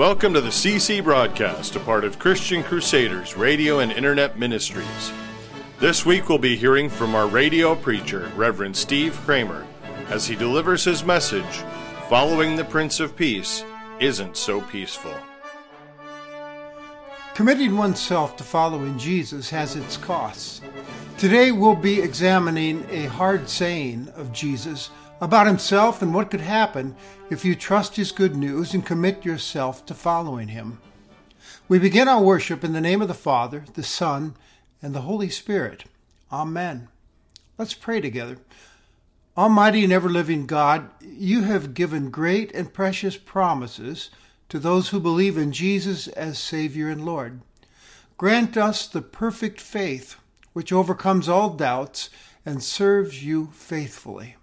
Welcome to the CC Broadcast, a part of Christian Crusaders Radio and Internet Ministries. This week we'll be hearing from our radio preacher, Reverend Steve Kramer, as he delivers his message Following the Prince of Peace Isn't So Peaceful. Committing oneself to following Jesus has its costs. Today we'll be examining a hard saying of Jesus about himself and what could happen if you trust his good news and commit yourself to following him. We begin our worship in the name of the Father, the Son, and the Holy Spirit. Amen. Let's pray together. Almighty and ever living God, you have given great and precious promises to those who believe in Jesus as Savior and Lord. Grant us the perfect faith which overcomes all doubts and serves you faithfully.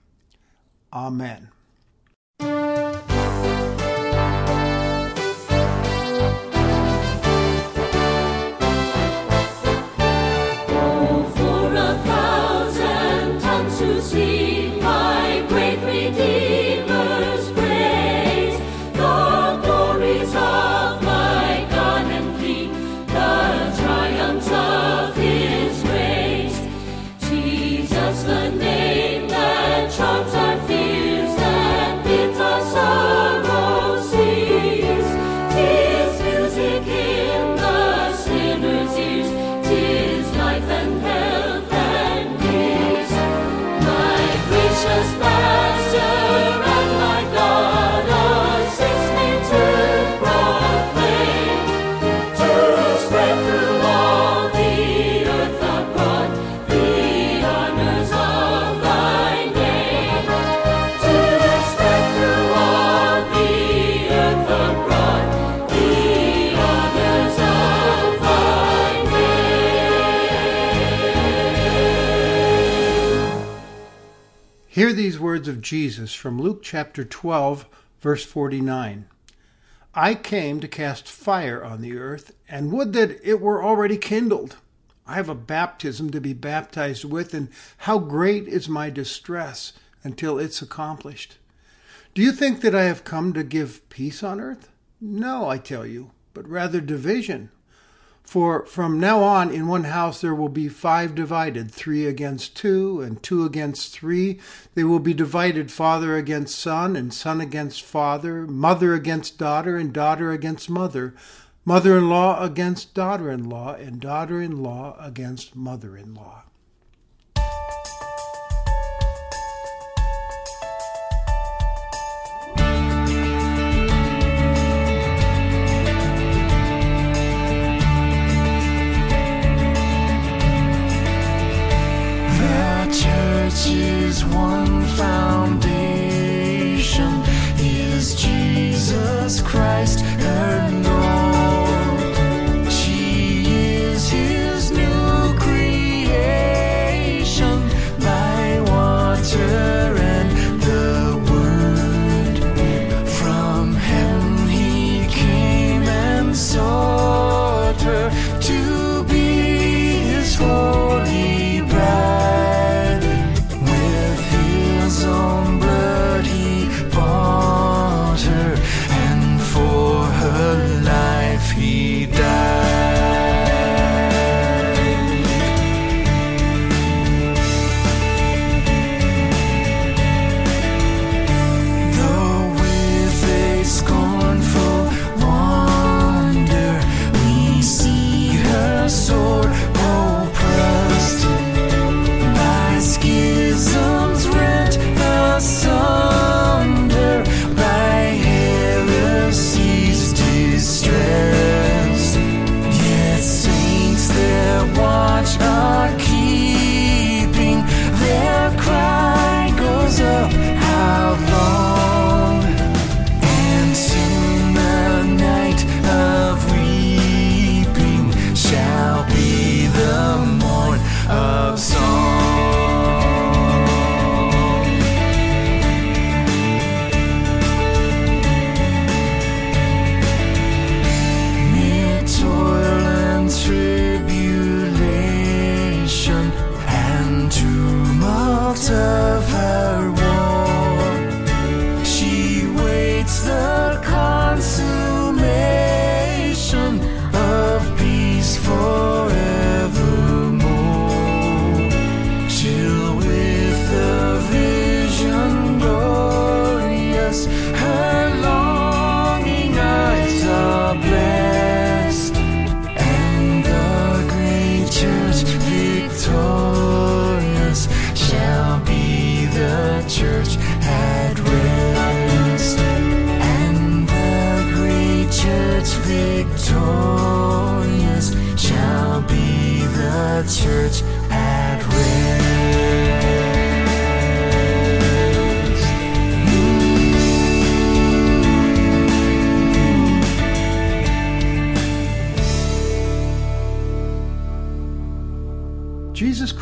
Amen. Hear these words of Jesus from Luke chapter 12, verse 49. I came to cast fire on the earth, and would that it were already kindled. I have a baptism to be baptized with, and how great is my distress until it's accomplished. Do you think that I have come to give peace on earth? No, I tell you, but rather division. For from now on, in one house there will be five divided, three against two, and two against three. They will be divided father against son, and son against father, mother against daughter, and daughter against mother, mother in law against daughter in law, and daughter in law against mother in law. Is one foundation is Jesus Christ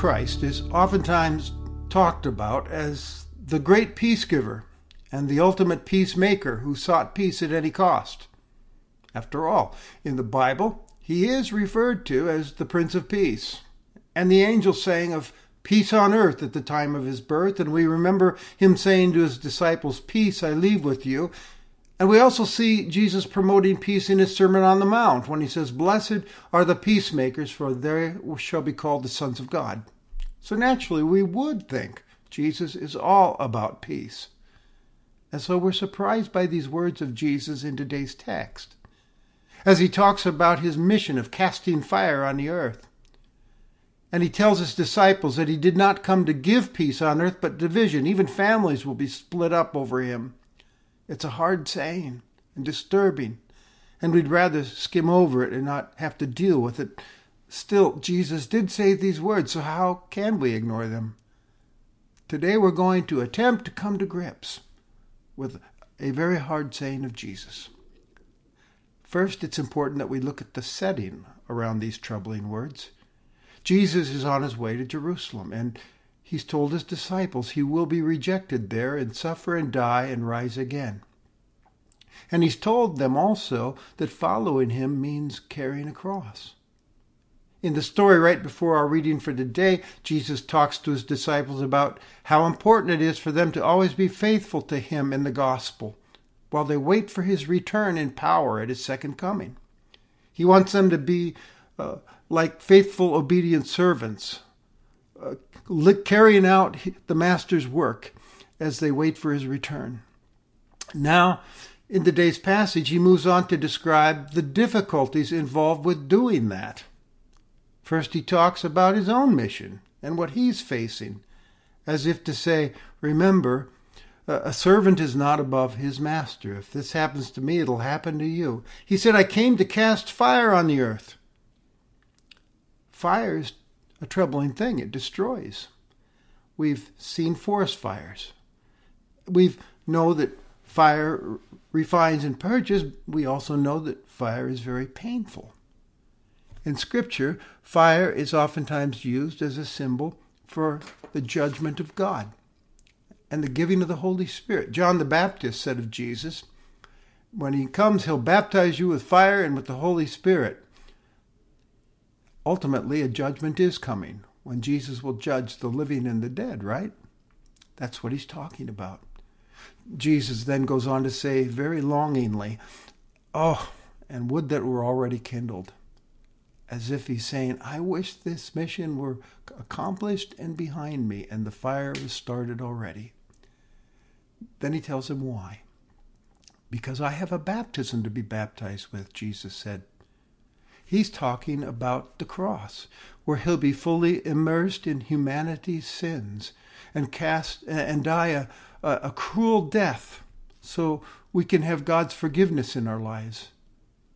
Christ is oftentimes talked about as the great peace giver and the ultimate peacemaker who sought peace at any cost. After all, in the Bible, he is referred to as the Prince of Peace. And the angel saying of peace on earth at the time of his birth, and we remember him saying to his disciples, Peace I leave with you. And we also see Jesus promoting peace in his Sermon on the Mount when he says, Blessed are the peacemakers, for they shall be called the sons of God. So naturally, we would think Jesus is all about peace. And so we're surprised by these words of Jesus in today's text as he talks about his mission of casting fire on the earth. And he tells his disciples that he did not come to give peace on earth, but division. Even families will be split up over him. It's a hard saying and disturbing, and we'd rather skim over it and not have to deal with it. Still, Jesus did say these words, so how can we ignore them? Today we're going to attempt to come to grips with a very hard saying of Jesus. First, it's important that we look at the setting around these troubling words. Jesus is on his way to Jerusalem, and he's told his disciples he will be rejected there and suffer and die and rise again. And he's told them also that following him means carrying a cross. In the story right before our reading for today, Jesus talks to his disciples about how important it is for them to always be faithful to him in the gospel while they wait for his return in power at his second coming. He wants them to be uh, like faithful, obedient servants, uh, carrying out the master's work as they wait for his return. Now, in today's passage, he moves on to describe the difficulties involved with doing that. First, he talks about his own mission and what he's facing, as if to say, Remember, a servant is not above his master. If this happens to me, it'll happen to you. He said, I came to cast fire on the earth. Fire is a troubling thing, it destroys. We've seen forest fires. We know that fire refines and purges. We also know that fire is very painful. In Scripture, fire is oftentimes used as a symbol for the judgment of God and the giving of the Holy Spirit. John the Baptist said of Jesus, When he comes, he'll baptize you with fire and with the Holy Spirit. Ultimately, a judgment is coming when Jesus will judge the living and the dead, right? That's what he's talking about. Jesus then goes on to say very longingly, Oh, and would that were already kindled as if he's saying, I wish this mission were accomplished and behind me, and the fire was started already. Then he tells him why. Because I have a baptism to be baptized with, Jesus said. He's talking about the cross, where he'll be fully immersed in humanity's sins and cast and die a, a, a cruel death so we can have God's forgiveness in our lives.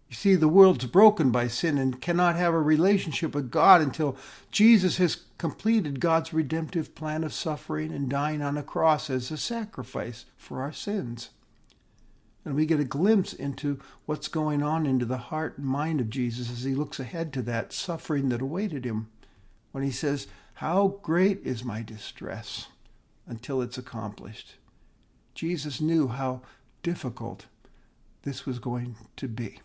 You see, the world's broken by sin and cannot have a relationship with God until Jesus has completed God's redemptive plan of suffering and dying on a cross as a sacrifice for our sins. And we get a glimpse into what's going on into the heart and mind of Jesus as he looks ahead to that suffering that awaited him when he says, How great is my distress until it's accomplished. Jesus knew how difficult this was going to be.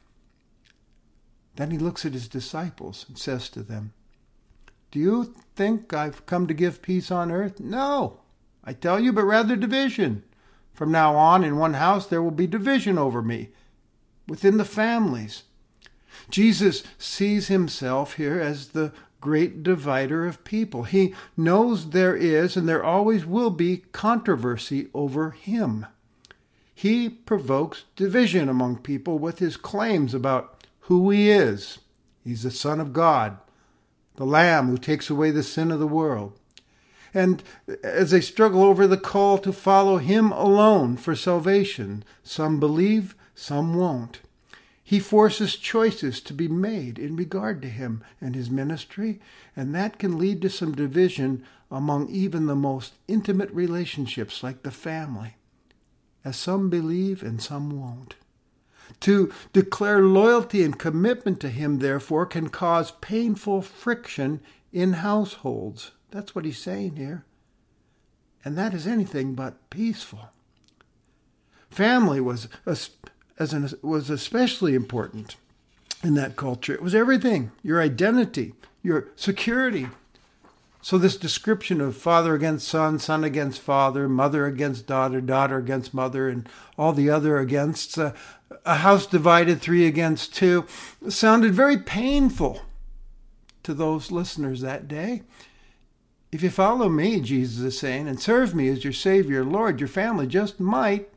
Then he looks at his disciples and says to them, Do you think I've come to give peace on earth? No, I tell you, but rather division. From now on, in one house, there will be division over me within the families. Jesus sees himself here as the great divider of people. He knows there is and there always will be controversy over him. He provokes division among people with his claims about who he is. He's the Son of God, the Lamb who takes away the sin of the world. And as they struggle over the call to follow him alone for salvation, some believe, some won't. He forces choices to be made in regard to him and his ministry, and that can lead to some division among even the most intimate relationships like the family, as some believe and some won't. To declare loyalty and commitment to Him, therefore, can cause painful friction in households That's what he's saying here. And that is anything but peaceful. Family was as an, was especially important in that culture. It was everything, your identity, your security. So this description of father against son, son against father, mother against daughter, daughter against mother, and all the other against uh, a house divided three against two sounded very painful to those listeners that day. If you follow me, Jesus is saying, and serve me as your Savior, Lord, your family just might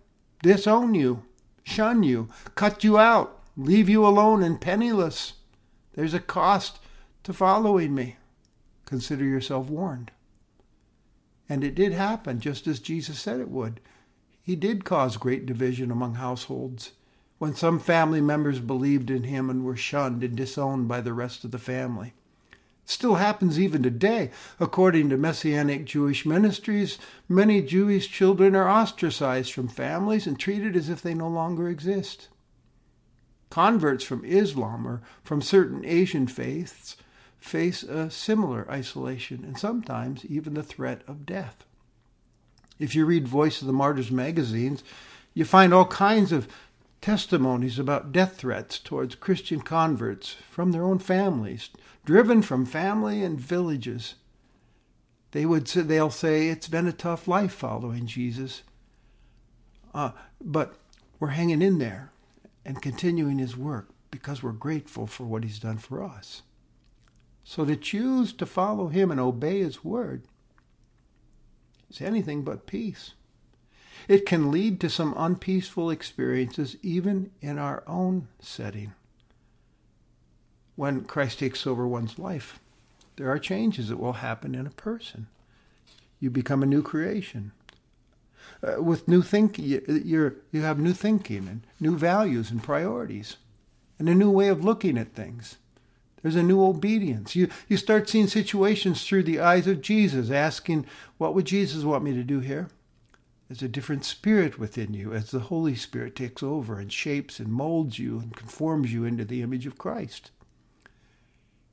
disown you, shun you, cut you out, leave you alone and penniless. There's a cost to following me. Consider yourself warned. And it did happen just as Jesus said it would. He did cause great division among households when some family members believed in him and were shunned and disowned by the rest of the family. It Still happens even today. According to Messianic Jewish ministries, many Jewish children are ostracized from families and treated as if they no longer exist. Converts from Islam or from certain Asian faiths face a similar isolation and sometimes even the threat of death. If you read Voice of the Martyrs magazines, you find all kinds of testimonies about death threats towards Christian converts from their own families, driven from family and villages. They would say, they'll say it's been a tough life following Jesus, uh, but we're hanging in there and continuing His work because we're grateful for what He's done for us. So to choose to follow Him and obey His word is anything but peace. It can lead to some unpeaceful experiences even in our own setting. When Christ takes over one's life, there are changes that will happen in a person. You become a new creation. Uh, with new thinking, you you have new thinking and new values and priorities, and a new way of looking at things. There's a new obedience. You you start seeing situations through the eyes of Jesus, asking, "What would Jesus want me to do here?" There's a different spirit within you as the Holy Spirit takes over and shapes and molds you and conforms you into the image of Christ.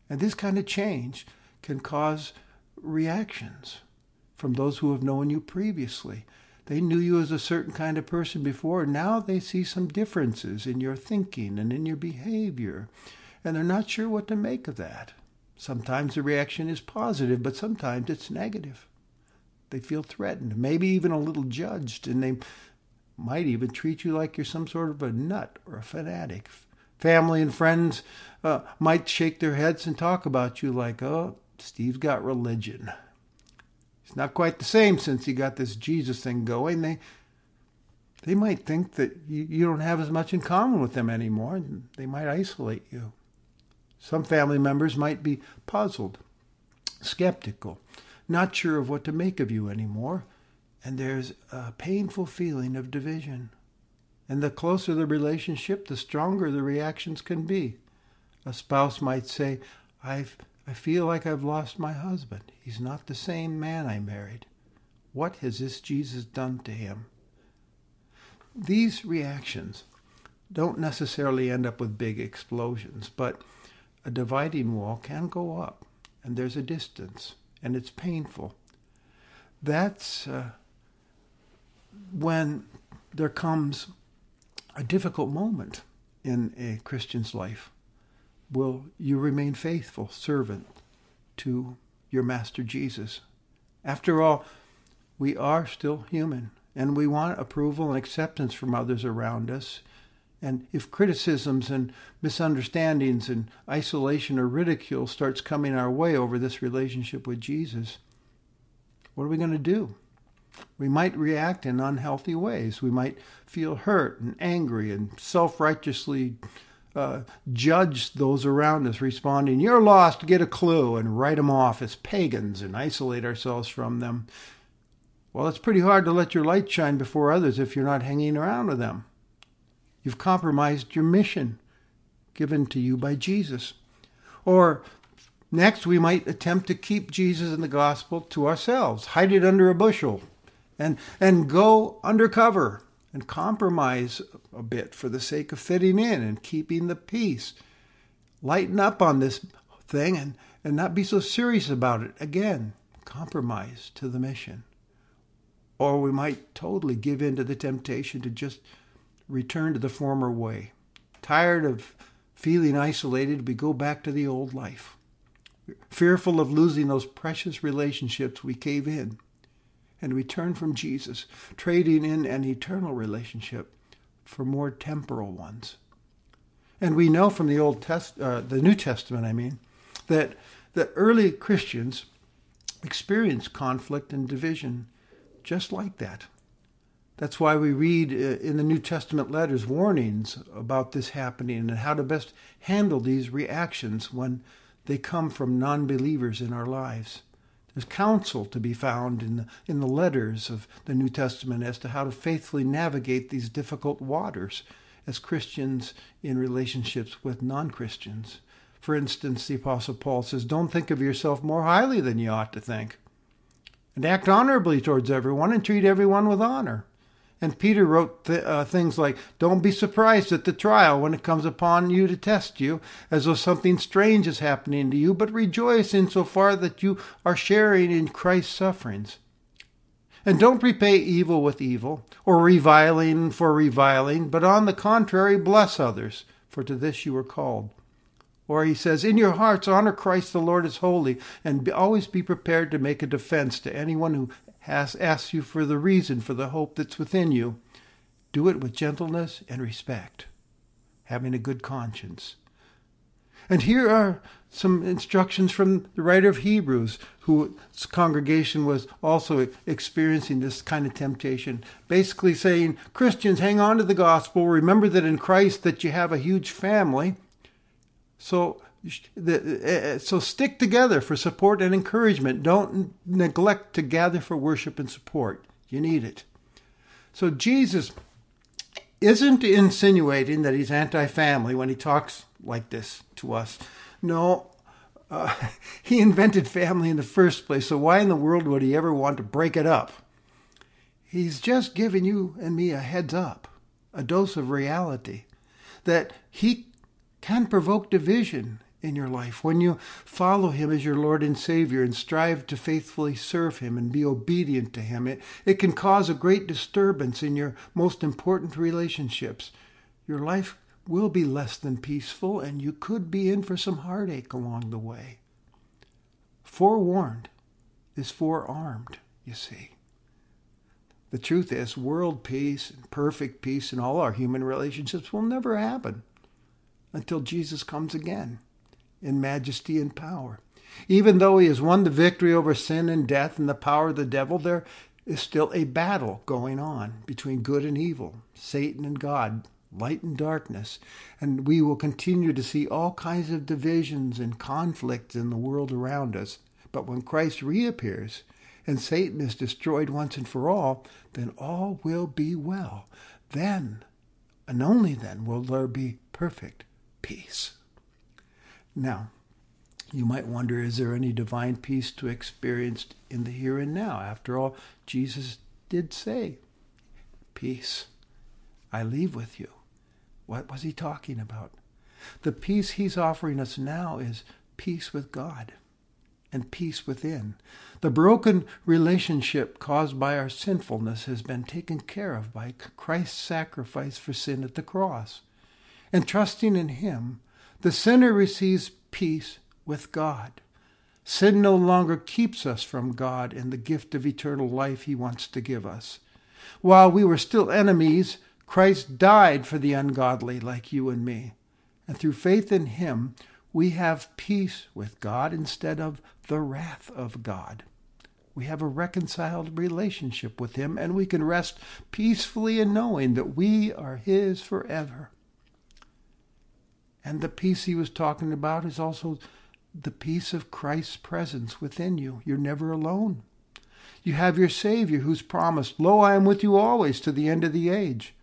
And this kind of change can cause reactions from those who have known you previously. They knew you as a certain kind of person before. Now they see some differences in your thinking and in your behavior, and they're not sure what to make of that. Sometimes the reaction is positive, but sometimes it's negative. They feel threatened, maybe even a little judged, and they might even treat you like you're some sort of a nut or a fanatic. Family and friends uh, might shake their heads and talk about you like, oh, Steve's got religion. It's not quite the same since he got this Jesus thing going. They they might think that you, you don't have as much in common with them anymore, and they might isolate you. Some family members might be puzzled, skeptical, not sure of what to make of you anymore, and there's a painful feeling of division. And the closer the relationship, the stronger the reactions can be. A spouse might say, I've, I feel like I've lost my husband. He's not the same man I married. What has this Jesus done to him? These reactions don't necessarily end up with big explosions, but a dividing wall can go up, and there's a distance and it's painful. That's uh, when there comes a difficult moment in a Christian's life. Will you remain faithful servant to your Master Jesus? After all, we are still human and we want approval and acceptance from others around us. And if criticisms and misunderstandings and isolation or ridicule starts coming our way over this relationship with Jesus, what are we going to do? We might react in unhealthy ways. We might feel hurt and angry and self righteously uh, judge those around us, responding, You're lost, get a clue, and write them off as pagans and isolate ourselves from them. Well, it's pretty hard to let your light shine before others if you're not hanging around with them. You've compromised your mission given to you by Jesus. Or next, we might attempt to keep Jesus and the gospel to ourselves, hide it under a bushel, and, and go undercover and compromise a bit for the sake of fitting in and keeping the peace. Lighten up on this thing and, and not be so serious about it. Again, compromise to the mission. Or we might totally give in to the temptation to just return to the former way. Tired of feeling isolated, we go back to the old life. Fearful of losing those precious relationships, we cave in and we turn from Jesus, trading in an eternal relationship for more temporal ones. And we know from the Old Test, uh, the New Testament, I mean, that the early Christians experienced conflict and division just like that. That's why we read uh, in the New Testament letters warnings about this happening and how to best handle these reactions when they come from non believers in our lives. There's counsel to be found in the, in the letters of the New Testament as to how to faithfully navigate these difficult waters as Christians in relationships with non Christians. For instance, the Apostle Paul says, Don't think of yourself more highly than you ought to think, and act honorably towards everyone and treat everyone with honor. And Peter wrote th- uh, things like, Don't be surprised at the trial when it comes upon you to test you, as though something strange is happening to you, but rejoice insofar that you are sharing in Christ's sufferings. And don't repay evil with evil, or reviling for reviling, but on the contrary, bless others, for to this you were called. Or he says, In your hearts honor Christ the Lord as holy, and be, always be prepared to make a defense to anyone who has asks you for the reason for the hope that's within you. Do it with gentleness and respect, having a good conscience. And here are some instructions from the writer of Hebrews, whose congregation was also experiencing this kind of temptation. Basically saying, Christians, hang on to the gospel. Remember that in Christ that you have a huge family. So the, uh, so stick together for support and encouragement. Don't neglect to gather for worship and support. You need it. So Jesus isn't insinuating that he's anti-family when he talks like this to us. No, uh, he invented family in the first place. So why in the world would he ever want to break it up? He's just giving you and me a heads up, a dose of reality that he can provoke division in your life, when you follow Him as your Lord and Savior and strive to faithfully serve Him and be obedient to Him, it, it can cause a great disturbance in your most important relationships. Your life will be less than peaceful, and you could be in for some heartache along the way. Forewarned is forearmed, you see. The truth is, world peace and perfect peace in all our human relationships will never happen until Jesus comes again in majesty and power. Even though he has won the victory over sin and death and the power of the devil, there is still a battle going on between good and evil, Satan and God, light and darkness. And we will continue to see all kinds of divisions and conflicts in the world around us. But when Christ reappears and Satan is destroyed once and for all, then all will be well. Then, and only then, will there be perfect peace. Now, you might wonder is there any divine peace to experience in the here and now? After all, Jesus did say, Peace I leave with you. What was he talking about? The peace he's offering us now is peace with God and peace within. The broken relationship caused by our sinfulness has been taken care of by Christ's sacrifice for sin at the cross. And trusting in him, the sinner receives peace with God. Sin no longer keeps us from God and the gift of eternal life he wants to give us. While we were still enemies, Christ died for the ungodly like you and me. And through faith in him, we have peace with God instead of the wrath of God. We have a reconciled relationship with him, and we can rest peacefully in knowing that we are his forever. And the peace he was talking about is also the peace of Christ's presence within you. You're never alone. You have your Savior who's promised, Lo, I am with you always to the end of the age.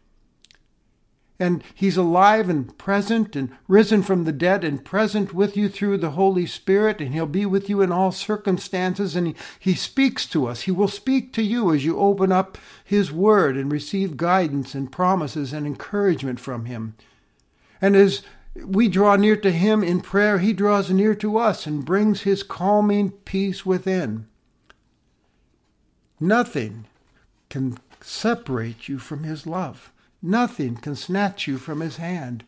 And he's alive and present and risen from the dead and present with you through the Holy Spirit, and he'll be with you in all circumstances. And he, he speaks to us. He will speak to you as you open up his word and receive guidance and promises and encouragement from him. And as we draw near to him in prayer, he draws near to us and brings his calming peace within. Nothing can separate you from his love. Nothing can snatch you from his hand.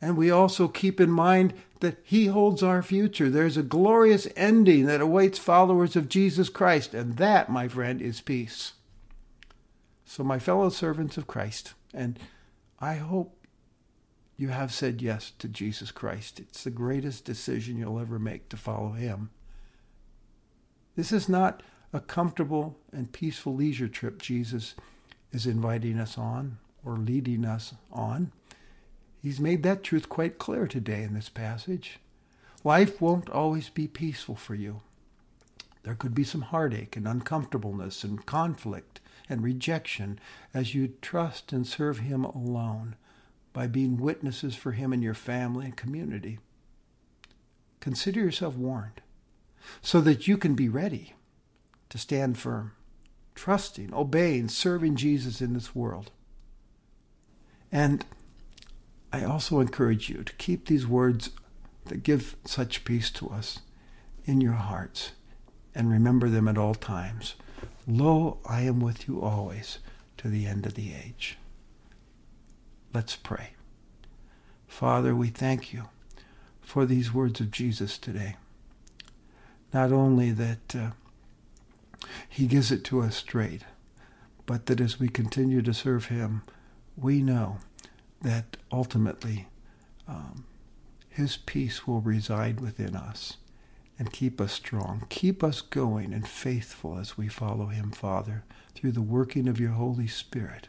And we also keep in mind that he holds our future. There's a glorious ending that awaits followers of Jesus Christ, and that, my friend, is peace. So, my fellow servants of Christ, and I hope you have said yes to Jesus Christ. It's the greatest decision you'll ever make to follow him. This is not a comfortable and peaceful leisure trip Jesus is inviting us on or leading us on. He's made that truth quite clear today in this passage. Life won't always be peaceful for you. There could be some heartache and uncomfortableness and conflict and rejection as you trust and serve Him alone by being witnesses for Him in your family and community. Consider yourself warned so that you can be ready to stand firm, trusting, obeying, serving Jesus in this world. And I also encourage you to keep these words that give such peace to us in your hearts and remember them at all times. Lo, I am with you always to the end of the age. Let's pray. Father, we thank you for these words of Jesus today. Not only that uh, he gives it to us straight, but that as we continue to serve him, we know that ultimately um, his peace will reside within us and keep us strong. Keep us going and faithful as we follow him, Father, through the working of your Holy Spirit.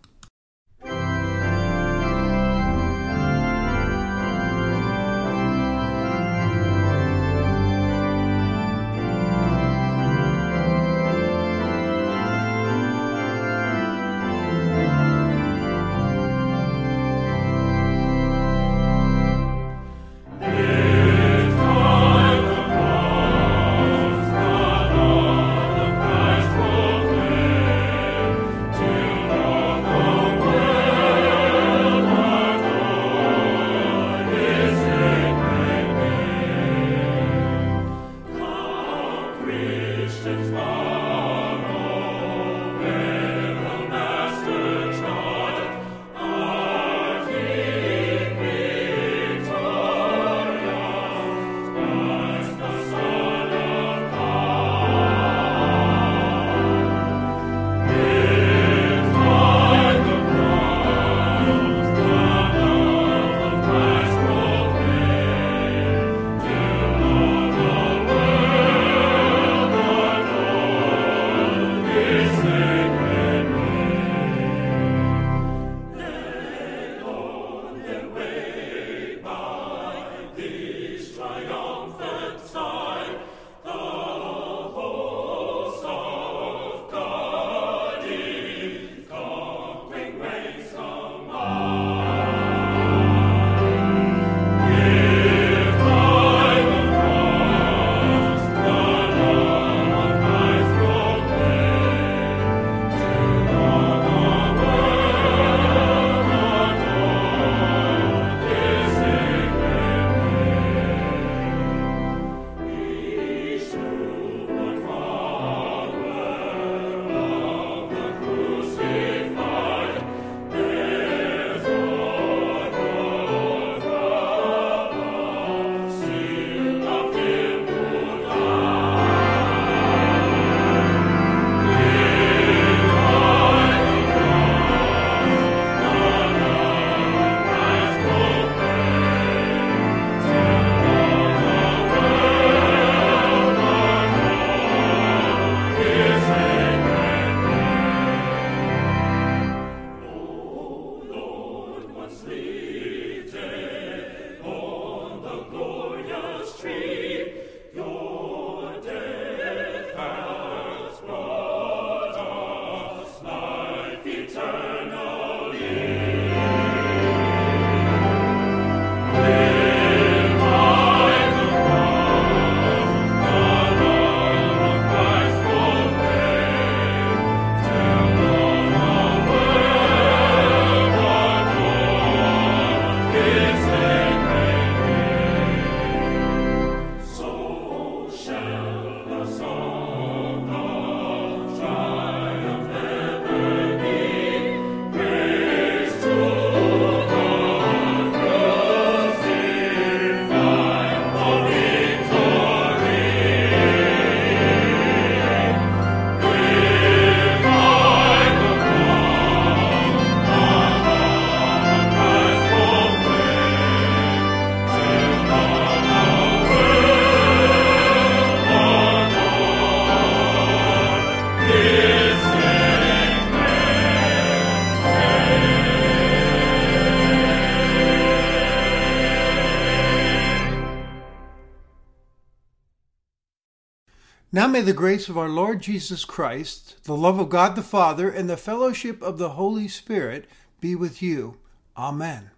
May the grace of our Lord Jesus Christ, the love of God the Father, and the fellowship of the Holy Spirit be with you. Amen.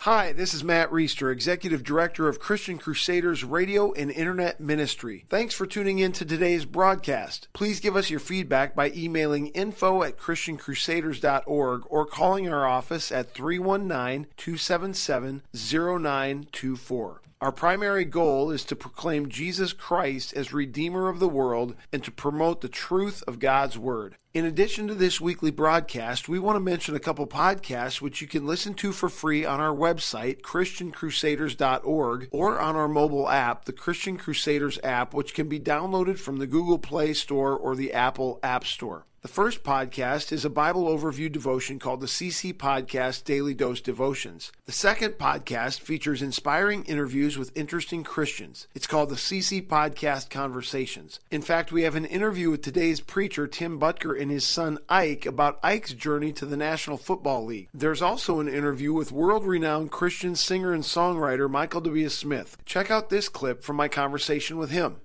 Hi, this is Matt Reister, Executive Director of Christian Crusaders Radio and Internet Ministry. Thanks for tuning in to today's broadcast. Please give us your feedback by emailing info at christiancrusaders.org or calling our office at 319 277 0924. Our primary goal is to proclaim Jesus Christ as Redeemer of the world and to promote the truth of God's Word. In addition to this weekly broadcast, we want to mention a couple podcasts which you can listen to for free on our website, ChristianCrusaders.org, or on our mobile app, the Christian Crusaders app, which can be downloaded from the Google Play Store or the Apple App Store. The first podcast is a Bible overview devotion called the CC Podcast Daily Dose Devotions. The second podcast features inspiring interviews with interesting Christians. It's called the CC Podcast Conversations. In fact, we have an interview with today's preacher, Tim Boettger, and his son Ike about Ike's journey to the National Football League. There's also an interview with world renowned Christian singer and songwriter Michael W. Smith. Check out this clip from my conversation with him.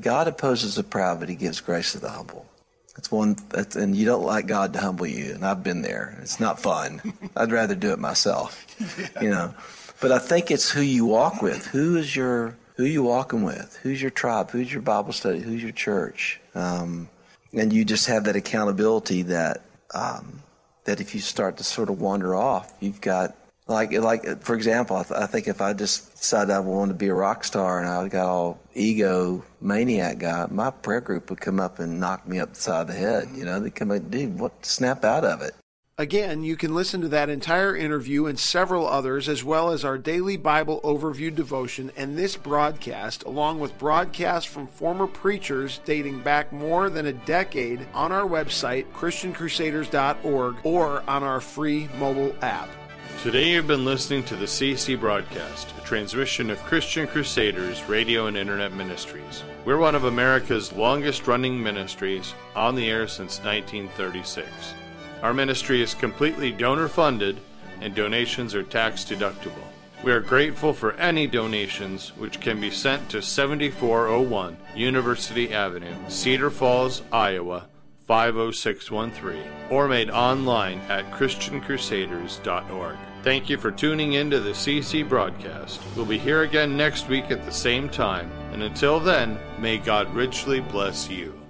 God opposes the proud, but he gives grace to the humble. That's one, that's, and you don't like God to humble you, and I've been there. It's not fun. I'd rather do it myself, you know. But I think it's who you walk with. Who is your, who you walking with? Who's your tribe? Who's your Bible study? Who's your church? Um, and you just have that accountability that, um, that if you start to sort of wander off, you've got like, like for example, I, th- I think if I just decided I wanted to be a rock star and I got all ego maniac guy, my prayer group would come up and knock me up the the head. You know, they'd come up, dude, what? Snap out of it. Again, you can listen to that entire interview and several others, as well as our daily Bible overview devotion and this broadcast, along with broadcasts from former preachers dating back more than a decade, on our website, ChristianCrusaders.org, or on our free mobile app. Today you've been listening to the CC broadcast, a transmission of Christian Crusaders Radio and Internet Ministries. We're one of America's longest running ministries, on the air since 1936. Our ministry is completely donor funded and donations are tax deductible. We are grateful for any donations which can be sent to 7401 University Avenue, Cedar Falls, Iowa 50613 or made online at christiancrusaders.org. Thank you for tuning in to the CC broadcast. We'll be here again next week at the same time, and until then, may God richly bless you.